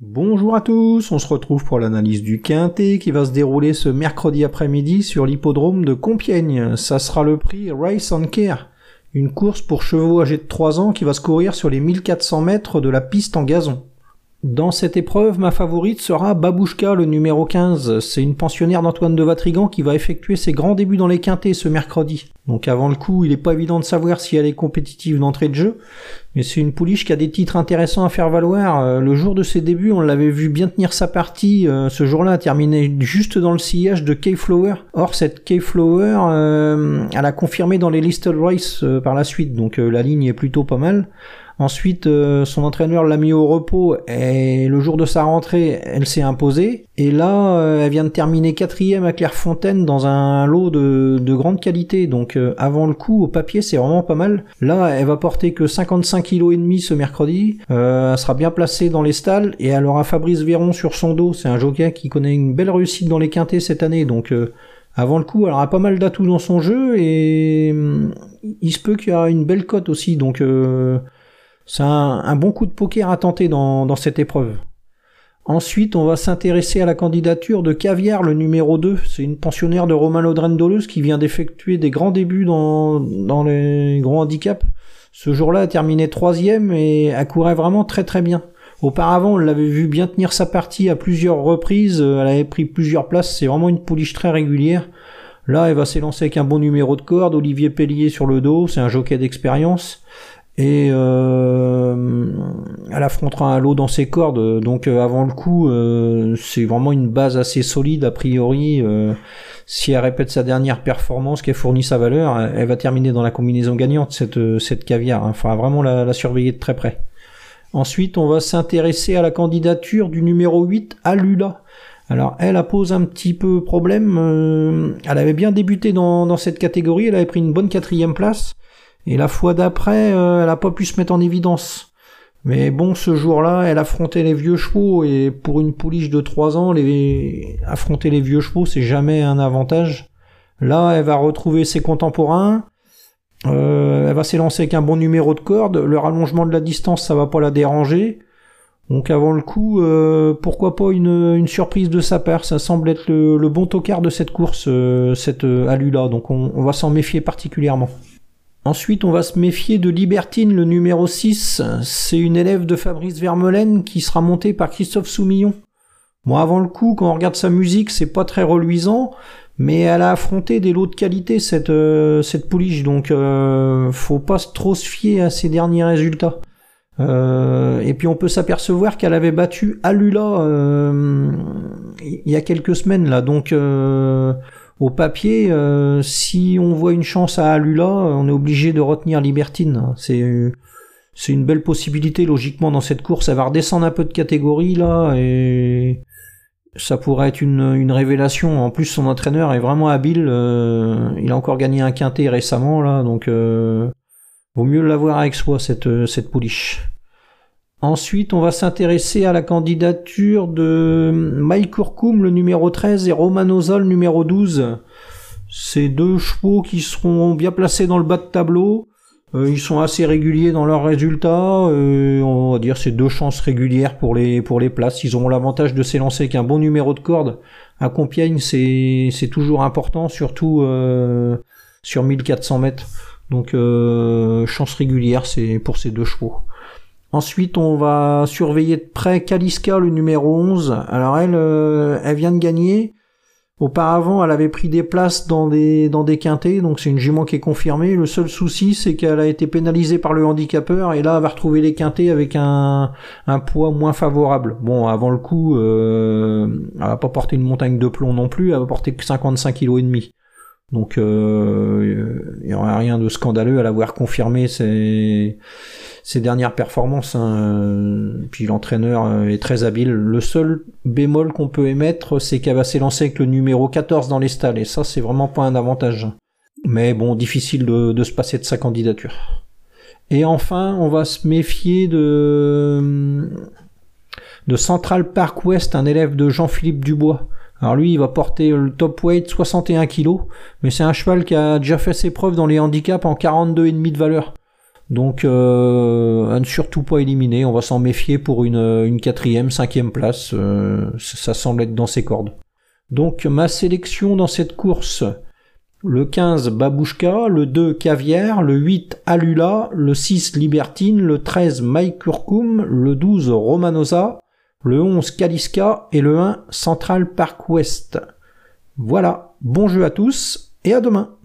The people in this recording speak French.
Bonjour à tous, on se retrouve pour l'analyse du Quintet qui va se dérouler ce mercredi après-midi sur l'hippodrome de Compiègne. Ça sera le prix Race on Care, une course pour chevaux âgés de 3 ans qui va se courir sur les 1400 mètres de la piste en gazon. Dans cette épreuve, ma favorite sera Babouchka, le numéro 15. C'est une pensionnaire d'Antoine de Vatrigan qui va effectuer ses grands débuts dans les quintés ce mercredi. Donc avant le coup, il n'est pas évident de savoir si elle est compétitive d'entrée de jeu, mais c'est une pouliche qui a des titres intéressants à faire valoir. Euh, le jour de ses débuts, on l'avait vu bien tenir sa partie. Euh, ce jour-là, terminé juste dans le sillage de Kayflower. Or, cette Kayflower, euh, elle a confirmé dans les listed race par la suite, donc la ligne est plutôt pas mal. Ensuite, euh, son entraîneur l'a mis au repos et le jour de sa rentrée, elle s'est imposée. Et là, euh, elle vient de terminer quatrième à Clairefontaine dans un lot de, grande qualité. Donc euh, avant le coup, au papier, c'est vraiment pas mal. Là, elle va porter que 55 kg et demi ce mercredi. elle sera bien placée dans les stalles et elle aura Fabrice Véron sur son dos. C'est un jockey qui connaît une belle réussite dans les quintés cette année. Donc avant le coup, elle aura pas mal d'atouts dans son jeu et hum, il se peut qu'il y a une belle cote aussi. Donc c'est un, bon coup de poker à tenter dans, cette épreuve. Ensuite, on va s'intéresser à la candidature de Caviar, le numéro 2. C'est une pensionnaire de Romain Laudren-Doleuse qui vient d'effectuer des grands débuts dans, les gros handicaps. Ce jour-là, elle a terminé troisième et elle courait vraiment très très bien. Auparavant, on l'avait vu bien tenir sa partie à plusieurs reprises. Elle avait pris plusieurs places. C'est vraiment une pouliche très régulière. Là, elle va s'élancer avec un bon numéro de corde. Olivier Pellier sur le dos. C'est un jockey d'expérience et euh, elle affrontera un lot dans ses cordes. Donc euh, avant le coup, euh, c'est vraiment une base assez solide a priori. Si elle répète sa dernière performance, qu'elle fournit sa valeur, elle va terminer dans la combinaison gagnante cette cette caviar. Il faudra vraiment la, la, surveiller de très près. Ensuite, on va s'intéresser à la candidature du numéro 8, Alula. Alors elle a posé un petit peu problème. elle avait bien débuté dans, dans cette catégorie, elle avait pris une bonne quatrième place. Et la fois d'après, euh, elle a pas pu se mettre en évidence. Mais bon, ce jour-là, elle affrontait les vieux chevaux et pour une pouliche de 3 ans, affronter les vieux chevaux, c'est jamais un avantage. Là, elle va retrouver ses contemporains. Euh, elle va s'élancer avec un bon numéro de corde. Le rallongement de la distance, ça va pas la déranger. Donc avant le coup, euh, pourquoi pas une, surprise de sa part Ça semble être le, bon tocard de cette course, cette alu-là. Donc on va s'en méfier particulièrement. Ensuite, on va se méfier de Libertine, le numéro 6. C'est une élève de Fabrice Vermelaine qui sera montée par Christophe Soumillon. Bon, avant le coup, quand on regarde sa musique, c'est pas très reluisant, mais elle a affronté des lots de qualité, cette, euh, cette pouliche, donc euh, faut pas trop se fier à ses derniers résultats. Euh, et puis on peut s'apercevoir qu'elle avait battu Alula il y a quelques semaines là, donc au papier, euh, si on voit une chance à Alula, on est obligé de retenir Libertine. C'est c'est une belle possibilité logiquement dans cette course. Elle va redescendre un peu de catégorie là et ça pourrait être une, une révélation. En plus, son entraîneur est vraiment habile. Euh, il a encore gagné un quintet récemment là, donc euh, vaut mieux l'avoir avec soi cette cette pouliche. Ensuite, on va s'intéresser à la candidature de Mike Kurkum, le numéro 13, et Romanozol, le numéro 12. Ces deux chevaux qui seront bien placés dans le bas de tableau. Euh, ils sont assez réguliers dans leurs résultats. Euh, on va dire c'est deux chances régulières pour les places. Ils auront l'avantage de s'élancer avec un bon numéro de corde. À Compiègne, c'est toujours important, surtout euh, sur 1400 mètres. Donc chance régulière, pour ces deux chevaux. Ensuite, on va surveiller de près Kaliska, le numéro 11. Alors elle, euh, elle vient de gagner. Auparavant, elle avait pris des places dans des, dans des quintés, donc c'est une jument qui est confirmée. Le seul souci, c'est qu'elle a été pénalisée par le handicapeur, et là, elle va retrouver les quintés avec un, un poids moins favorable. Bon, avant le coup, euh, elle va pas porter une montagne de plomb non plus, elle va porter que 55 kg et demi. Donc, euh, il n'y aurait rien de scandaleux à l'avoir confirmé. Ses dernières performances. Hein, puis l'entraîneur euh, est très habile. Le seul bémol qu'on peut émettre, c'est qu'elle va s'élancer avec le numéro 14 dans les stalles. Et ça, c'est vraiment pas un avantage. Mais bon, difficile de, se passer de sa candidature. Et enfin, on va se méfier de Central Park West, un élève de Jean-Philippe Dubois. Alors lui, il va porter le top weight 61 kg, mais c'est un cheval qui a déjà fait ses preuves dans les handicaps en 42,5 de valeur. Donc euh, à ne surtout pas éliminer, on va s'en méfier pour une, une quatrième, cinquième place, euh, ça semble être dans ses cordes. Donc ma sélection dans cette course, le 15 Babouchka, le 2 Cavière, le 8 Alula, le 6 Libertine, le 13 Maïkurkum, le 12 Romanosa, le 11 Kaliska et le 1 Central Park West. Voilà, bon jeu à tous et à demain